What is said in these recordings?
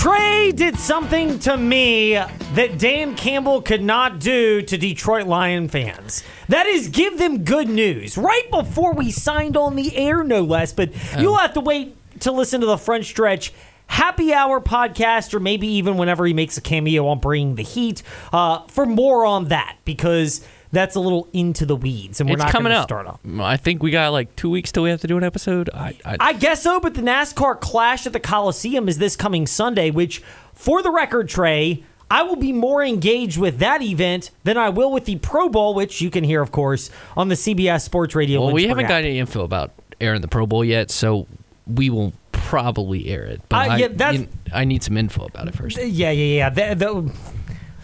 Trey did something to me that Dan Campbell could not do to Detroit Lion fans. That is give them good news right before we signed on the air, no less. But you'll have to wait to listen to the front stretch. Happy Hour podcast, or maybe even whenever he makes a cameo on Bringing the Heat, uh, for more on that because that's a little into the weeds, and we're it's not coming up. start off. I think we got like two weeks till we have to do an episode. I, I, I guess so, but the NASCAR Clash at the Coliseum is this coming Sunday, which, for the record, Trey, I will be more engaged with that event than I will with the Pro Bowl, which you can hear, of course, on the CBS Sports Radio. well, we haven't app. got any info about airing the Pro Bowl yet, so we will probably air it. But Uh, I, yeah, that's- you- I need some info about it first. Yeah, yeah, yeah. The, the,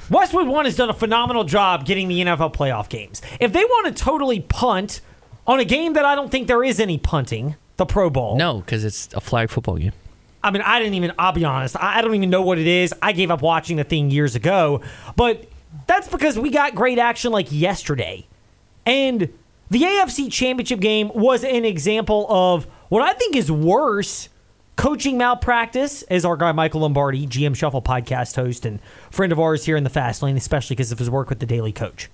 Westwood One has done a phenomenal job getting the NFL playoff games. If they want to totally punt on a game that I don't think there is any punting, the Pro Bowl. No, because it's a flag football game. I mean, I didn't even, I'll be honest, I don't even know what it is. I gave up watching the thing years ago. But that's because we got great action like yesterday. And the AFC Championship game was an example of what I think is worse coaching malpractice, as our guy Michael Lombardi, GM Shuffle podcast host and friend of ours here in the Fast Lane, especially because of his work with the Daily Coach.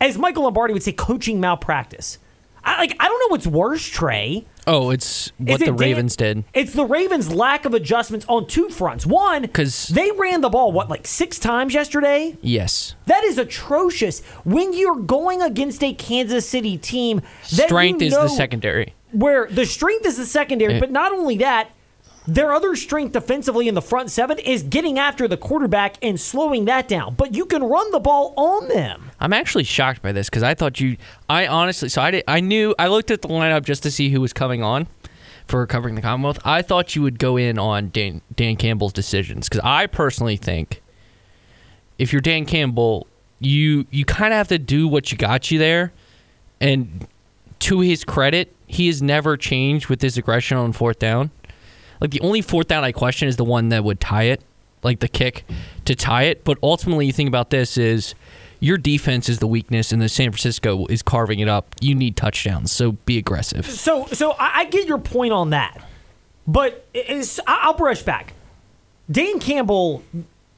As Michael Lombardi would say, coaching malpractice. I, like, I don't know what's worse, Trey. Oh, it's what it the Dan- Ravens did. It's the Ravens' lack of adjustments on two fronts. One, because they ran the ball what like six times yesterday. Yes. That is atrocious. When you're going against a Kansas City team, that Strength you is the secondary. Where the strength is the secondary, eh. but not only that, their other strength defensively in the front seven is getting after the quarterback and slowing that down. But you can run the ball on them. I'm actually shocked by this because I thought you. I honestly, so I did. I knew. I looked at the lineup just to see who was coming on for covering the Commonwealth. I thought you would go in on Dan, Dan Campbell's decisions because I personally think if you're Dan Campbell, you you kind of have to do what you got you there, and to his credit, he has never changed with his aggression on fourth down. Like the only fourth down I question is the one that would tie it, like the kick to tie it. But ultimately, you think about this is your defense is the weakness, and the San Francisco is carving it up. You need touchdowns, so be aggressive. So, so I, I get your point on that, but is, I'll brush back. Dan Campbell,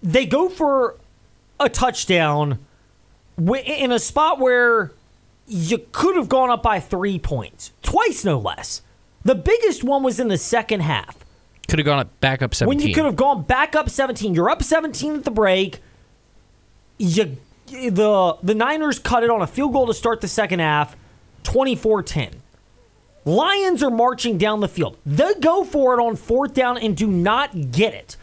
they go for a touchdown in a spot where you could have gone up by three points, twice no less. The biggest one was in the second half Could have gone up back up seventeen. when you could have gone back up 17. You're up 17 at the break. You the the Niners cut it on a field goal to start the second half, 24-10. Lions are marching down the field. They go for it on fourth down and do not get it.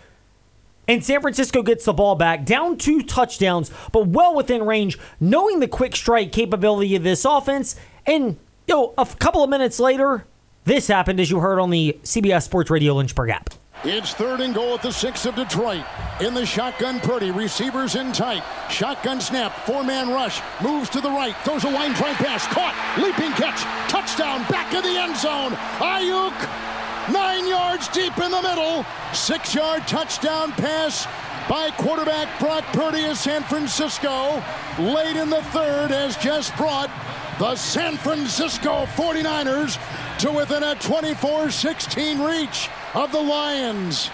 And San Francisco gets the ball back, down two touchdowns, but well within range, knowing the quick strike capability of this offense. And you know, a couple of minutes later, this happened as you heard on the CBS Sports Radio Lynchburg app. It's third and goal at the six of Detroit. In the shotgun, Purdy. Receivers in tight. Shotgun snap. Four man rush. Moves to the right. Throws a line drive pass. Caught. Leaping catch. Touchdown. Back of the end zone. Aiyuk. Nine yards deep in the middle. Six yard touchdown pass by quarterback Brock Purdy of San Francisco. Late in the third has just brought the San Francisco 49ers to within a 24 16 reach of the Lions.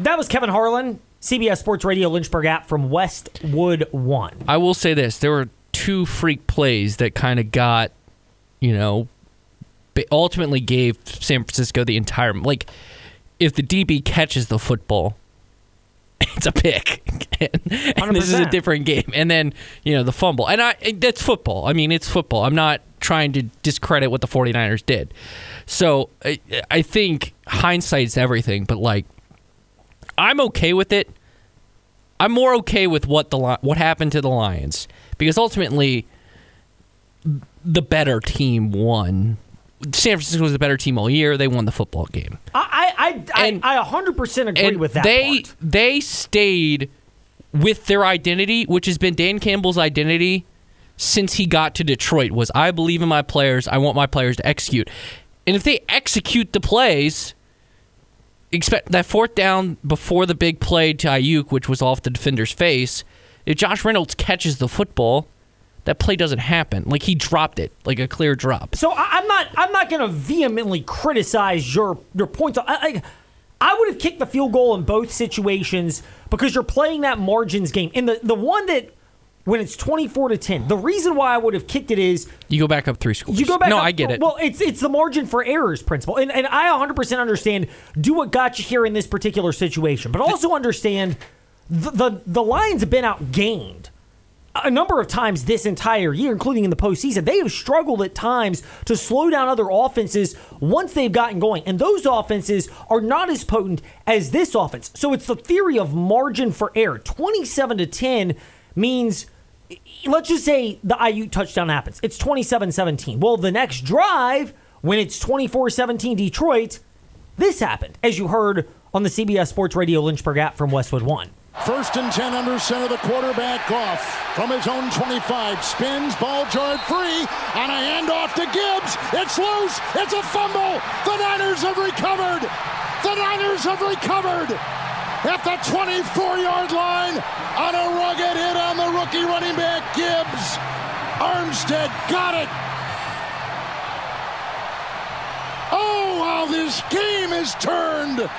That was Kevin Harlan, CBS Sports Radio Lynchburg app from Westwood One. I will say this: there were two freak plays that kind of got, you know, ba- ultimately gave San Francisco the entire like. If the DB catches the football, it's a pick, and, and this is a different game. And then you know the fumble, and I that's football. I mean, it's football. I'm not trying to discredit what the 49ers did. So I, I think hindsight's everything, but like, I'm okay with it. I'm more okay with what the what happened to the Lions because ultimately the better team won. San Francisco was the better team all year. They won the football game. I I I, And- I, I 100% agree with that they part. they stayed with their identity, which has been Dan Campbell's identity since he got to Detroit. Was I believe in my players? I want my players to execute, and if they execute the plays, expect that fourth down before the big play to Aiyuk, which was off the defender's face. If Josh Reynolds catches the football, that play doesn't happen. Like he dropped it, like a clear drop. So I, I'm not I'm not going to vehemently criticize your your points. I, I I would have kicked the field goal in both situations because you're playing that margins game. And the, the one that when it's 24 to 10, the reason why I would have kicked it is You go back up three scores. you go back No, up- I get it. Well, it's it's the margin for errors principle. And and I 100% understand do what got you here in this particular situation. But also understand the the, the Lions have been outgained a number of times this entire year, including in the postseason. They have struggled at times to slow down other offenses once they've gotten going. And those offenses are not as potent as this offense. So it's the theory of margin for error. 27 to 10 means let's just say the Aiyuk touchdown happens. It's 27-17. Well, the next drive, when it's 24-17 Detroit, this happened, as you heard on the CBS Sports Radio Lynchburg app from Westwood One. First and 10 under center, the quarterback off from his own 25. Spins, ball jarred free, on a handoff to Gibbs. It's loose, it's a fumble. The Niners have recovered. The Niners have recovered at the 24 yard line on a rugged hit on the rookie running back Gibbs. Armstead got it. Oh, how this game is turned.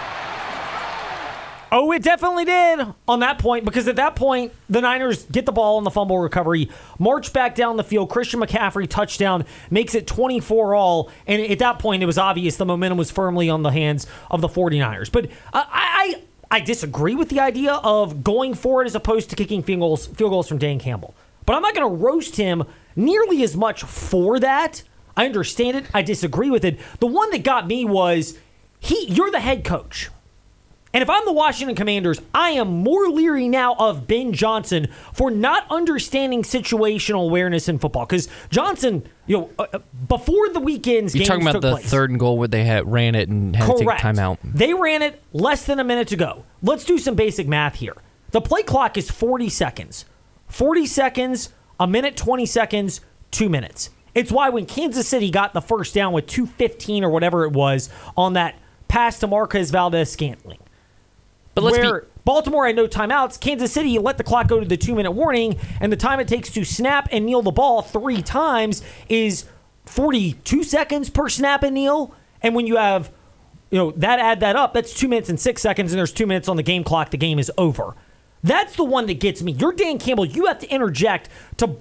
Oh, it definitely did on that point because at that point, the Niners get the ball on the fumble recovery, march back down the field. Christian McCaffrey touchdown makes it 24 all. And at that point, it was obvious the momentum was firmly on the hands of the 49ers. But I, I, I disagree with the idea of going for it as opposed to kicking field goals, field goals from Dan Campbell. But I'm not going to roast him nearly as much for that. I understand it. I disagree with it. The one that got me was he. You're the head coach. And if I'm the Washington Commanders, I am more leery now of Ben Johnson for not understanding situational awareness in football. Because Johnson, you know, uh, uh, before the weekend's You're talking about the place, third and goal where they had ran it and had correct. to take timeout. They ran it less than a minute to go. Let's do some basic math here. The play clock is 40 seconds. 40 seconds, a minute, 20 seconds, two minutes. It's why when Kansas City got the first down with 215 or whatever it was on that pass to Marquez Valdes-Scantling But let's where be Baltimore had no timeouts. Kansas City let the clock go to the two minute warning, and the time it takes to snap and kneel the ball three times is 42 seconds per snap and kneel. And when you have, you know, that add that up, that's two minutes and six seconds, and there's two minutes on the game clock. The game is over. That's the one that gets me. You're Dan Campbell. You have to interject to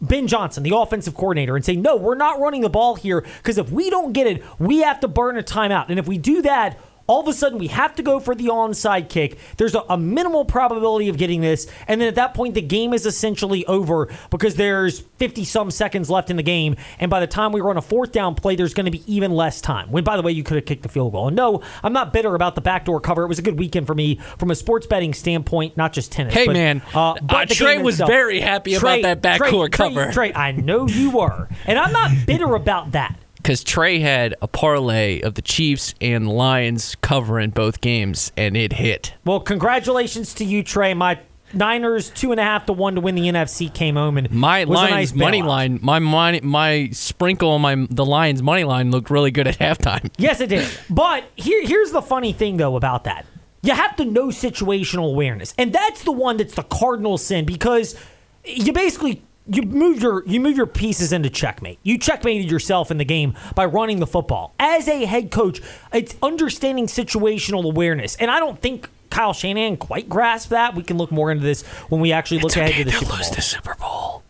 Ben Johnson, the offensive coordinator, and say, no, we're not running the ball here because if we don't get it, we have to burn a timeout. And if we do that, all of a sudden we have to go for the onside kick. There's a, a minimal probability of getting this. And then at that point, the game is essentially over because there's 50 some seconds left in the game. And by the time we run a fourth down play, there's going to be even less time. When, by the way, you could have kicked the field goal. And no, I'm not bitter about the backdoor cover. It was a good weekend for me from a sports betting standpoint, not just tennis. Hey, but, man, uh, uh, Trey was itself. very happy about that backdoor Trey- Trey- cover. Trey, I know you were. And I'm not bitter about that. Because Trey had a parlay of the Chiefs and Lions covering both games, and it hit. Well, congratulations to you, Trey. My Niners two and a half to one to win the NFC came home and My Lions nice money line, my money, my sprinkle on my the Lions money line looked really good at halftime. Yes, it did. But here, here's the funny thing though about that. You have to know situational awareness, and that's the one that's the cardinal sin because you basically you move your you move your pieces into checkmate. You checkmated yourself in the game by running the football. As a head coach, it's understanding situational awareness, and I don't think Kyle Shanahan quite grasped that. We can look more into this when we actually look ahead to the Super Bowl. the Super Bowl.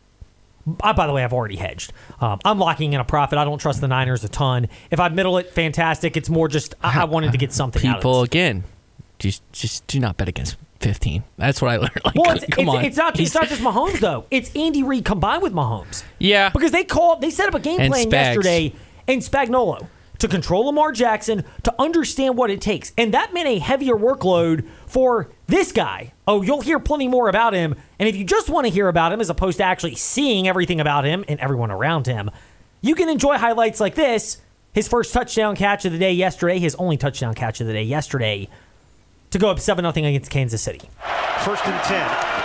I, by the way, I've already hedged. Um, I'm locking in a profit. I don't trust the Niners a ton. If I middle it, fantastic. It's more just I, I wanted to get something out of People again, just just do not bet against fifteen. That's what I learned. Like, Well, it's, come it's, on, it's not. It's not just Mahomes though. It's Andy Reid combined with Mahomes. Yeah, because they called. They set up a game And plan Spags. yesterday in Spagnuolo to control Lamar Jackson to understand what it takes, and that meant a heavier workload for this guy. Oh, you'll hear plenty more about him, and if you just want to hear about him as opposed to actually seeing everything about him and everyone around him, you can enjoy highlights like this. His first touchdown catch of the day yesterday, his only touchdown catch of the day yesterday, to go up seven 0 against Kansas City. First and 10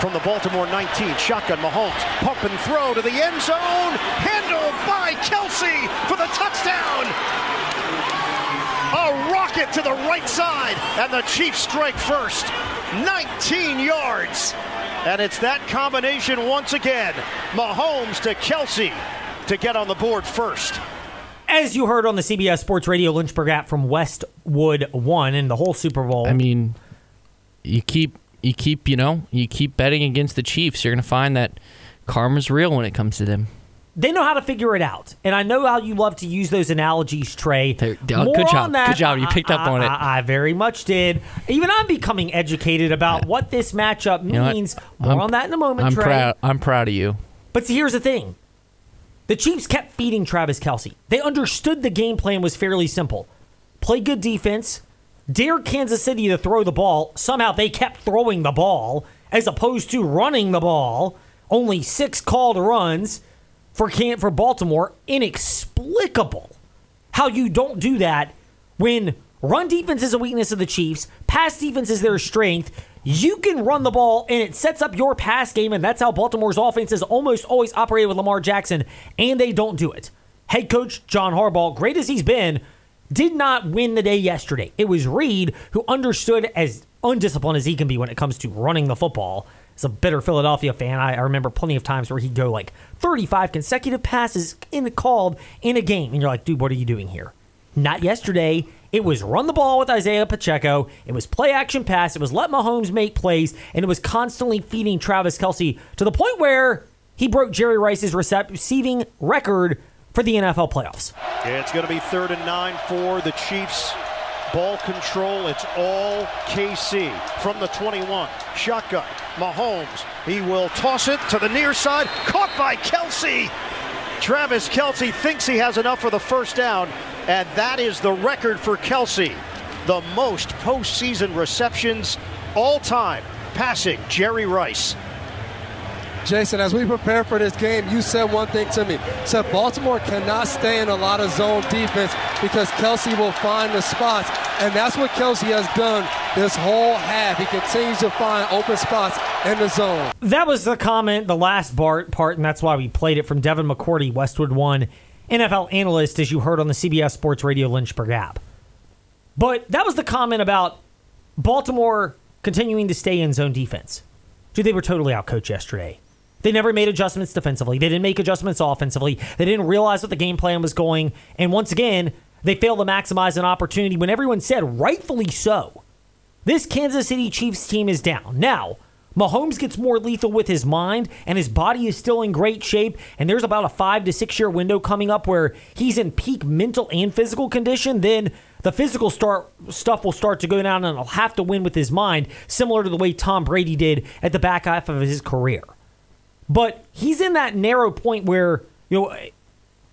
from the Baltimore 19. Shotgun Mahomes. Pump and throw to the end zone. Handled by Kelce for the touchdown. A rocket to the right side. And the Chiefs strike first. 19 yards. And it's that combination once again. Mahomes to Kelce to get on the board first. As you heard on the CBS Sports Radio Lynchburg app from Westwood One and the whole Super Bowl. I mean, you keep you keep you know you keep betting against the Chiefs. You're going to find that karma's real when it comes to them. they know how to figure it out, and I know how you love to use those analogies, Trey. They're- More good job. that. Good job. You I- picked up I- on it. I, I very much did. Even I'm becoming educated about what this matchup know what? means. More I'm- on that in a moment, I'm Trey. proud. I'm proud of you. But see, here's the thing. The Chiefs kept feeding Travis Kelce. They understood the game plan was fairly simple. Play good defense, dare Kansas City to throw the ball. Somehow they kept throwing the ball as opposed to running the ball. Only six called runs for for Baltimore. Inexplicable how you don't do that when run defense is a weakness of the Chiefs, pass defense is their strength. You can run the ball and it sets up your pass game, and that's how Baltimore's offense is almost always operated with Lamar Jackson, and they don't do it. Head coach John Harbaugh, great as he's been, did not win the day yesterday. It was Reid who understood as undisciplined as he can be when it comes to running the football. As a bitter Philadelphia fan, I, remember plenty of times where he'd go like 35 consecutive passes in the called in a game, and you're like, dude, what are you doing here? Not yesterday. It was run the ball with Isaiah Pacheco. It was play action pass. It was let Mahomes make plays, and it was constantly feeding Travis Kelce to the point where he broke Jerry Rice's receiving record for the NFL playoffs. It's going to be third and nine for the Chiefs. Ball control, it's all KC from the 21. Shotgun, Mahomes. He will toss it to the near side. Caught by Kelce. Travis Kelce thinks he has enough for the first down, and that is the record for Kelce. The most postseason receptions all time, passing Jerry Rice. Jason, as we prepare for this game, you said one thing to me. You said Baltimore cannot stay in a lot of zone defense because Kelce will find the spots. And that's what Kelce has done this whole half. He continues to find open spots in the zone. That was the comment, the last part, part, and that's why we played it from Devin McCourty, Westwood One, NFL analyst, as you heard on the CBS Sports Radio Lynchburg app. But that was the comment about Baltimore continuing to stay in zone defense. Dude, they were totally outcoached yesterday. They never made adjustments defensively. They didn't make adjustments offensively. They didn't realize what the game plan was going. And once again, they failed to maximize an opportunity when everyone said, rightfully so, this Kansas City Chiefs team is down. Now, Mahomes gets more lethal with his mind, and his body is still in great shape. And there's about a five to six year window coming up where he's in peak mental and physical condition. Then the physical start stuff will start to go down, and he'll have to win with his mind, similar to the way Tom Brady did at the back half of his career. But he's in that narrow point where you know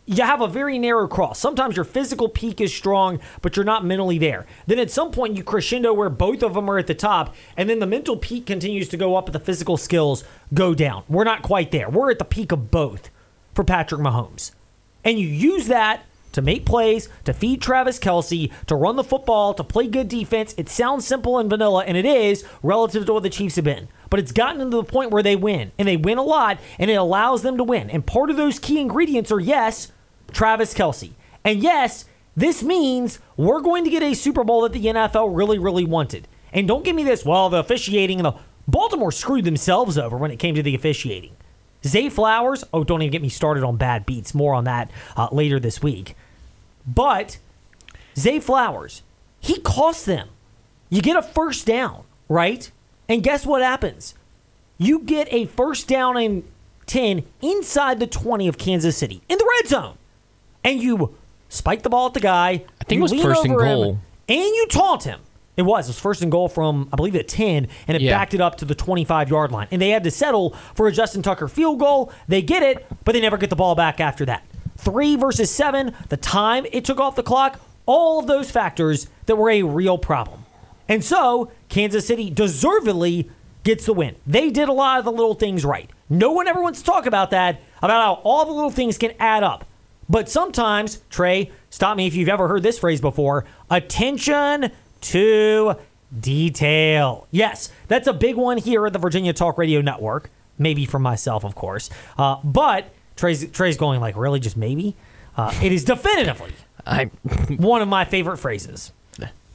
you have a very narrow cross. Sometimes your physical peak is strong, but you're not mentally there. Then at some point you crescendo where both of them are at the top, and then the mental peak continues to go up, but the physical skills go down. We're not quite there. We're at the peak of both for Patrick Mahomes. And you use that to make plays, to feed Travis Kelce, to run the football, to play good defense. It sounds simple and vanilla, and it is relative to what the Chiefs have been. But it's gotten to the point where they win, and they win a lot, and it allows them to win. And part of those key ingredients are yes, Travis Kelce. And yes, this means we're going to get a Super Bowl that the NFL really, really wanted. And don't give me this, well, the officiating and the Baltimore screwed themselves over when it came to the officiating. Zay Flowers, oh, don't even get me started on bad beats. More on that uh, later this week. But Zay Flowers, he cost them. You get a first down, right? And guess what happens? You get a first down and 10 inside the 20 of Kansas City in the red zone. And you spike the ball at the guy. I think it was first and over him, goal. and you taunt him. It was. It was first and goal from, I believe, the 10, and it Yeah. backed it up to the 25 yard line. And they had to settle for a Justin Tucker field goal. They get it, but they never get the ball back after that. Three versus seven, the time it took off the clock, all of those factors that were a real problem. And so, Kansas City deservedly gets the win. They did a lot of the little things right. No one ever wants to talk about that, about how all the little things can add up. But sometimes, Trey, stop me if you've ever heard this phrase before attention to detail. Yes, that's a big one here at the Virginia Talk Radio Network. Maybe for myself, of course. Uh, but Trey's, Trey's going like, really, just maybe? Uh, it is definitively I one of my favorite phrases.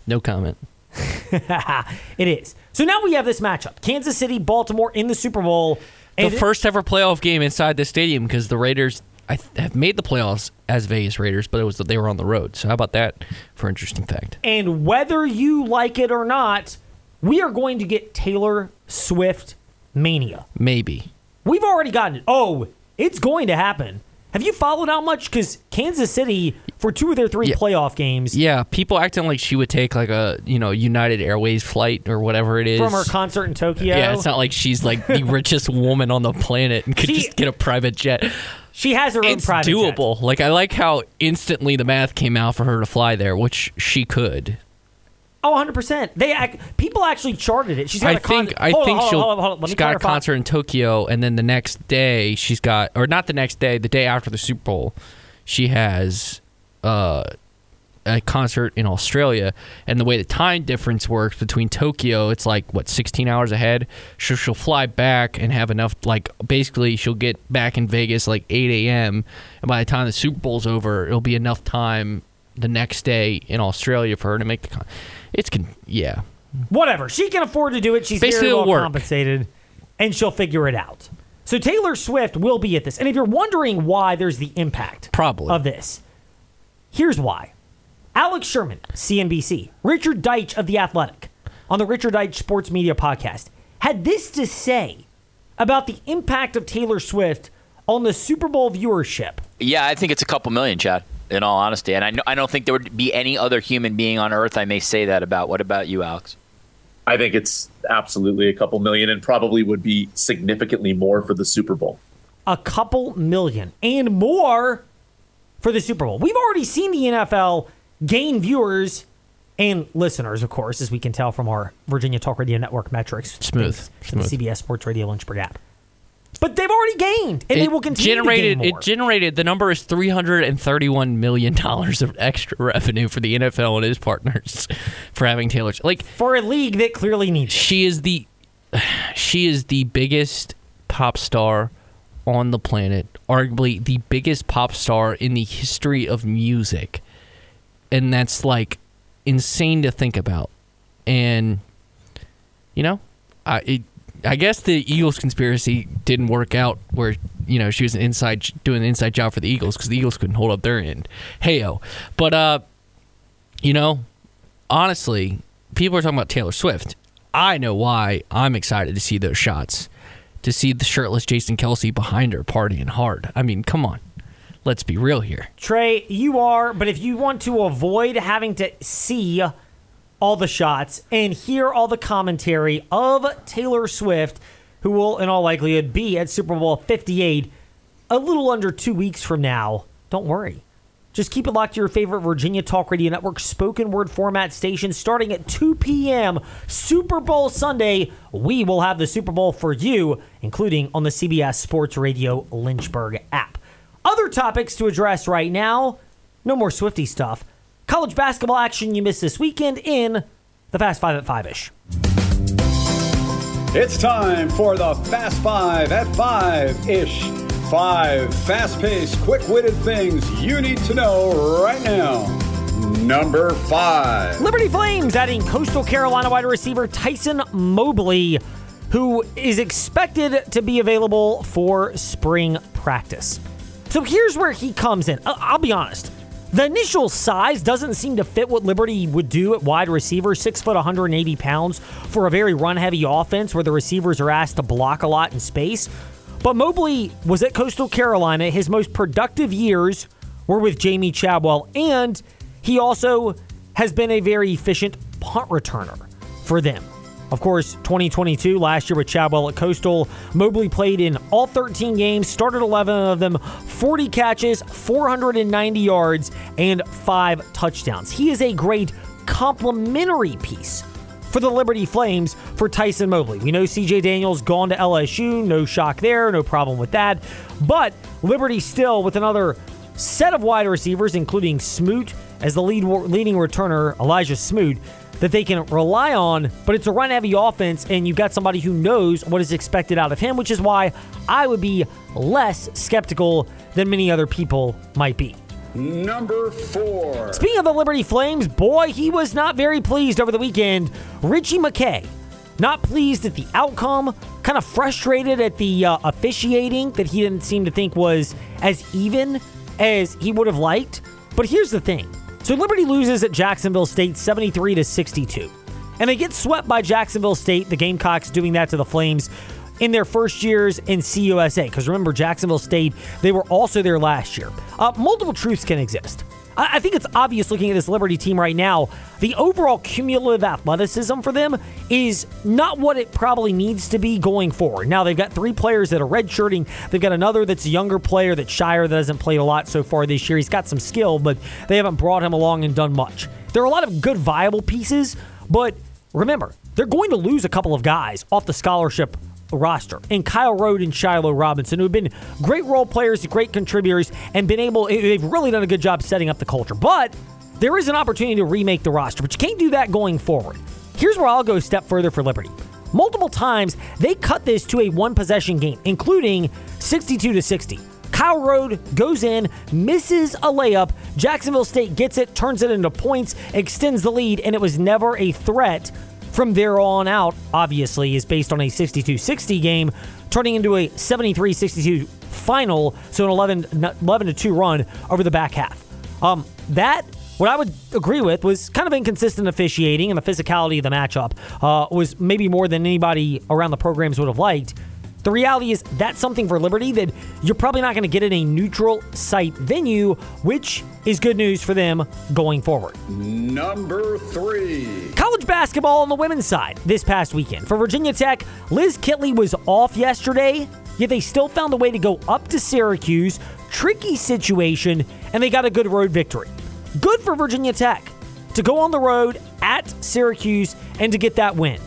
no comment. it is. So now we have this matchup Kansas City, Baltimore in the Super Bowl. The first ever playoff game inside the stadium because the Raiders I have made the playoffs as Vegas Raiders, but it was that they were on the road. So how about that for interesting fact? And whether you like it or not, we are going to get Taylor Swift mania. Maybe. We've already gotten it. Oh, it's going to happen. Have you followed how much? Because Kansas City, for two of their three Yeah. playoff games, Yeah, people acting like she would take like a you know United Airways flight or whatever it is from her concert in Tokyo, Yeah, it's not like she's like the richest woman on the planet and could She- just get a private jet. she has her own It's private jet. doable. Like I like how instantly the math came out for her to fly there, which she could. Oh, 100%. They act, people actually charted it. She's got I a con- think I hold think on, she'll hold on, hold on. She's got a concert in Tokyo, and then the next day she's got, or not the next day, the day after the Super Bowl, she has uh, a concert in Australia. And the way the time difference works between Tokyo, it's like what 16 hours ahead. So she'll fly back and have enough. Like basically, she'll get back in Vegas like 8 a.m. And by the time the Super Bowl's over, it'll be enough time the next day in Australia for her to make the. Con- it's con- yeah. Whatever. She can afford to do it. She's Basically, very well it'll work. compensated, and she'll figure it out. So Taylor Swift will be at this. And if you're wondering why there's the impact Probably. of this, here's why. Alex Sherman, CNBC, Richard Deitsch of The Athletic, on the Richard Deitsch Sports Media podcast, had this to say about the impact of Taylor Swift on the Super Bowl viewership. Yeah, I think it's a couple million, Chad. In all honesty, and I, know, I don't think there would be any other human being on earth I may say that about. What about you, Alex? I think it's absolutely a couple million and probably would be significantly more for the Super Bowl. a couple million and more for the Super Bowl. We've already seen the NFL gain viewers and listeners, of course, as we can tell from our Virginia Talk Radio Network metrics. Smooth. thanks to the Smooth. CBS Sports Radio Lynchburg app. But they've already gained, and they will continue generated, to gain more. It generated the number is three hundred and thirty-one million dollars of extra revenue for the NFL and his partners for having Taylor. Like for a league that clearly needs she is the she is the biggest pop star on the planet, arguably the biggest pop star in the history of music, and that's like insane to think about. And you know, I it, I guess the Eagles conspiracy didn't work out where you know she was an inside doing an inside job for the Eagles because the Eagles couldn't hold up their end. Heyo, but uh, you know, honestly, people are talking about Taylor Swift. I know why I'm excited to see those shots, to see the shirtless Jason Kelce behind her partying hard. I mean, come on, let's be real here. Trey, you are, but if you want to avoid having to see all the shots and hear all the commentary of Taylor Swift, who will, in all likelihood, be at Super Bowl 58 a little under two weeks from now, don't worry. Just keep it locked to your favorite Virginia Talk Radio Network spoken word format station starting at 2 p.m. Super Bowl Sunday. We will have the Super Bowl for you, including on the CBS Sports Radio Lynchburg app. Other topics to address right now no more Swifty stuff. College basketball action you missed this weekend in the Fast Five at Five ish. It's time for the Fast Five at Five ish. Five fast paced, quick witted things you need to know right now. Number five. Liberty Flames adding Coastal Carolina wide receiver Tyson Mobley, who is expected to be available for spring practice. So here's where he comes in. I'll be honest. The initial size doesn't seem to fit what Liberty would do at wide receiver, six foot, 180 pounds, for a very run heavy offense where the receivers are asked to block a lot in space. But Mobley was at Coastal Carolina. His most productive years were with Jamey Chadwell, and he also has been a very efficient punt returner for them. Of course, 2022, last year with Chadwell at Coastal, Mobley played in all 13 games, started 11 of them, 40 catches, 490 yards, and five touchdowns. He is a great complementary piece for the Liberty Flames for Tyson Mobley. We know CJ Daniels gone to LSU, no shock there, no problem with that. But Liberty still with another set of wide receivers, including Smoot as the lead leading returner, Elijah Smoot, that they can rely on. But it's a run heavy offense, and you've got somebody who knows what is expected out of him, which is why I would be less skeptical than many other people might be. Number four. Speaking of the Liberty Flames, boy, he was not very pleased over the weekend. Ritchie McKay, not pleased at the outcome, kind of frustrated at the uh, officiating that he didn't seem to think was as even as he would have liked. But here's the thing. So Liberty loses at Jacksonville State 73 to 62. And they get swept by Jacksonville State, the Gamecocks doing that to the Flames in their first years in CUSA. Because remember, Jacksonville State, they were also there last year. Uh, multiple truths can exist. I, think it's obvious looking at this Liberty team right now, the overall cumulative athleticism for them is not what it probably needs to be going forward. Now, they've got three players that are redshirting. They've got another that's a younger player that's Shire that hasn't played a lot so far this year. He's got some skill, but they haven't brought him along and done much. There are a lot of good, viable pieces, but remember, they're going to lose a couple of guys off the scholarship roster and Kyle Rode and Shiloh Robinson, who have been great role players, great contributors, and been able, they've really done a good job setting up the culture. But there is an opportunity to remake the roster, but you can't do that going forward. Here's where I'll go a step further for Liberty. Multiple times, they cut this to a one possession game, including 62 to 60. Kyle Rode goes in, misses a layup. Jacksonville State gets it, turns it into points, extends the lead, and it was never a threat from there on out, obviously, is based on a 62 60 game, turning into a 73 62 final, so an 11, 11 2 run over the back half. Um, that what I would agree with was kind of inconsistent officiating and the physicality of the matchup uh, was maybe more than anybody around the programs would have liked. The reality is that's something for Liberty that you're probably not going to get in a neutral site venue, which is good news for them going forward. Number three. College basketball on the women's side this past weekend. For Virginia Tech, Liz Kitley was off yesterday, yet they still found a way to go up to Syracuse. Tricky situation, and they got a good road victory. Good for Virginia Tech to go on the road at Syracuse and to get that win.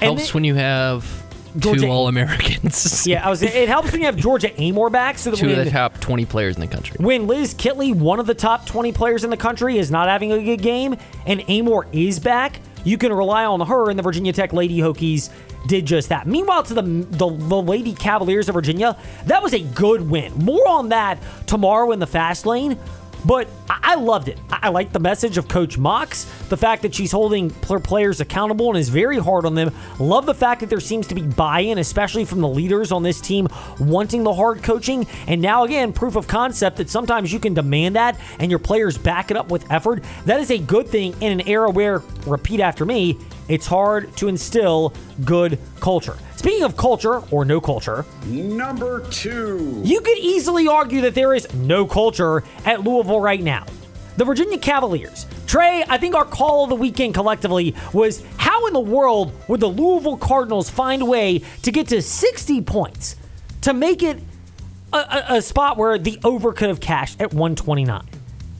And Helps when you have Georgia- two All Americans. Yeah, I was. It helps when you have Georgia Amoore back, so that two of the top 20 players in the country. when Liz Kitley, one of the top 20 players in the country, is not having a good game, and Amoore is back, you can rely on her. And the Virginia Tech Lady Hokies did just that. Meanwhile, to the, the the Lady Cavaliers of Virginia, that was a good win. More on that tomorrow in the fast lane. But I loved it. I like the message of Coach Mox, the fact that she's holding pl- players accountable and is very hard on them. Love the fact that there seems to be buy in, especially from the leaders on this team wanting the hard coaching. And now, again, proof of concept that sometimes you can demand that and your players back it up with effort. That is a good thing in an era where, repeat after me, it's hard to instill good culture. Speaking of culture or no culture, Number two. you could easily argue that there is no culture at Louisville right now. The Virginia Cavaliers. Trey, I think our call of the weekend collectively was how in the world would the Louisville Cardinals find a way to get to 60 points to make it a, a, a spot where the over could have cashed at 129?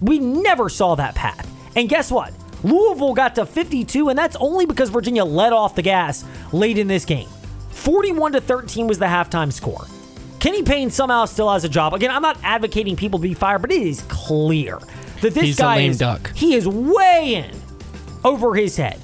We never saw that path. And guess what? Louisville got to 52, and that's only because Virginia let off the gas late in this game. 41 to 13 was the halftime score. Kenny Payne somehow still has a job. Again, I'm not advocating people be fired, but it is clear that this He's guy is duck. he is way in over his head.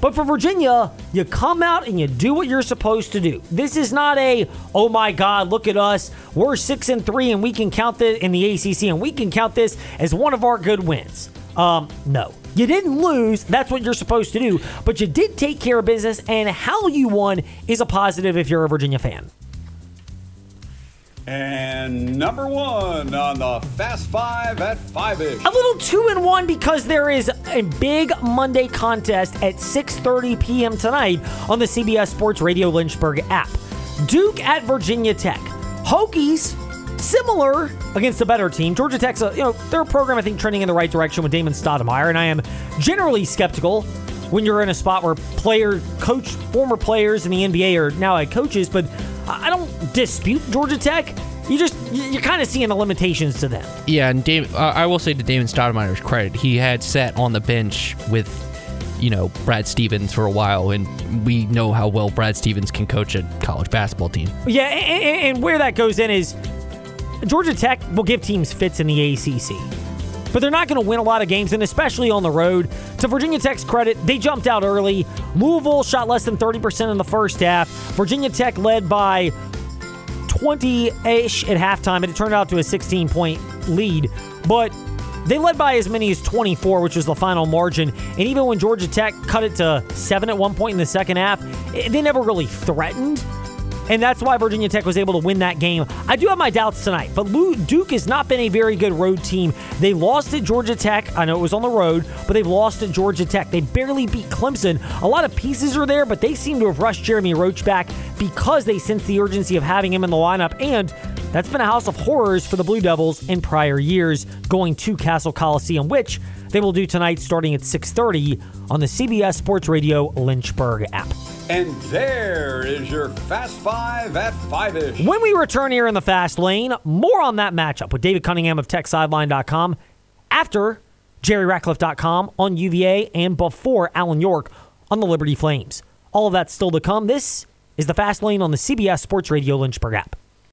But for Virginia, you come out and you do what you're supposed to do. This is not a, oh my God, look at us. We're six and three and we can count this in the ACC and we can count this as one of our good wins. Um, no. You didn't lose. That's what you're supposed to do. But you did take care of business, and how you won is a positive if you're a Virginia fan. And number one on the Fast Five at five ish. A little two and one because there is a big Monday contest at 6:30 p.m. tonight on the CBS Sports Radio Lynchburg app. Duke at Virginia Tech. Hokies similar against a better team. Georgia Tech's a, you know their program I think trending in the right direction with Damon Stoudemire, and I am generally skeptical when you're in a spot where player coach former players in the NBA are now head coaches, but I don't dispute Georgia Tech. You just you're kind of seeing the limitations to them. Yeah, and Dave, uh, I will say to Damon Stoudemire's credit, he had sat on the bench with, you know, Brad Stevens for a while, and we know how well Brad Stevens can coach a college basketball team. Yeah, and, and where that goes in is Georgia Tech will give teams fits in the ACC, but they're not going to win a lot of games, and especially on the road. To Virginia Tech's credit, they jumped out early. Louisville shot less than 30% in the first half. Virginia Tech led by 20 ish at halftime, and it turned out to a 16 point lead. But they led by as many as 24, which was the final margin. And even when Georgia Tech cut it to seven at one point in the second half, eh, they never really threatened. And that's why Virginia Tech was able to win that game. I do have my doubts tonight, but Duke has not been a very good road team. They lost at Georgia Tech. I know it was on the road, but they've lost at Georgia Tech. They barely beat Clemson. A lot of pieces are there, but they seem to have rushed Jeremy Roach back because they sense the urgency of having him in the lineup. And that's been a house of horrors for the Blue Devils in prior years, going to Cassell Coliseum, which they will do tonight starting at 6:30 on the CBS Sports Radio Lynchburg app. And there is your Fast Five at Five ish. When we return here in the Fast Lane, more on that matchup with David Cunningham of TechSideline.com after JerryRatcliffe.com on UVA and before Alan York on the Liberty Flames. All of that still to come. This is the Fast Lane on the CBS Sports Radio Lynchburg app.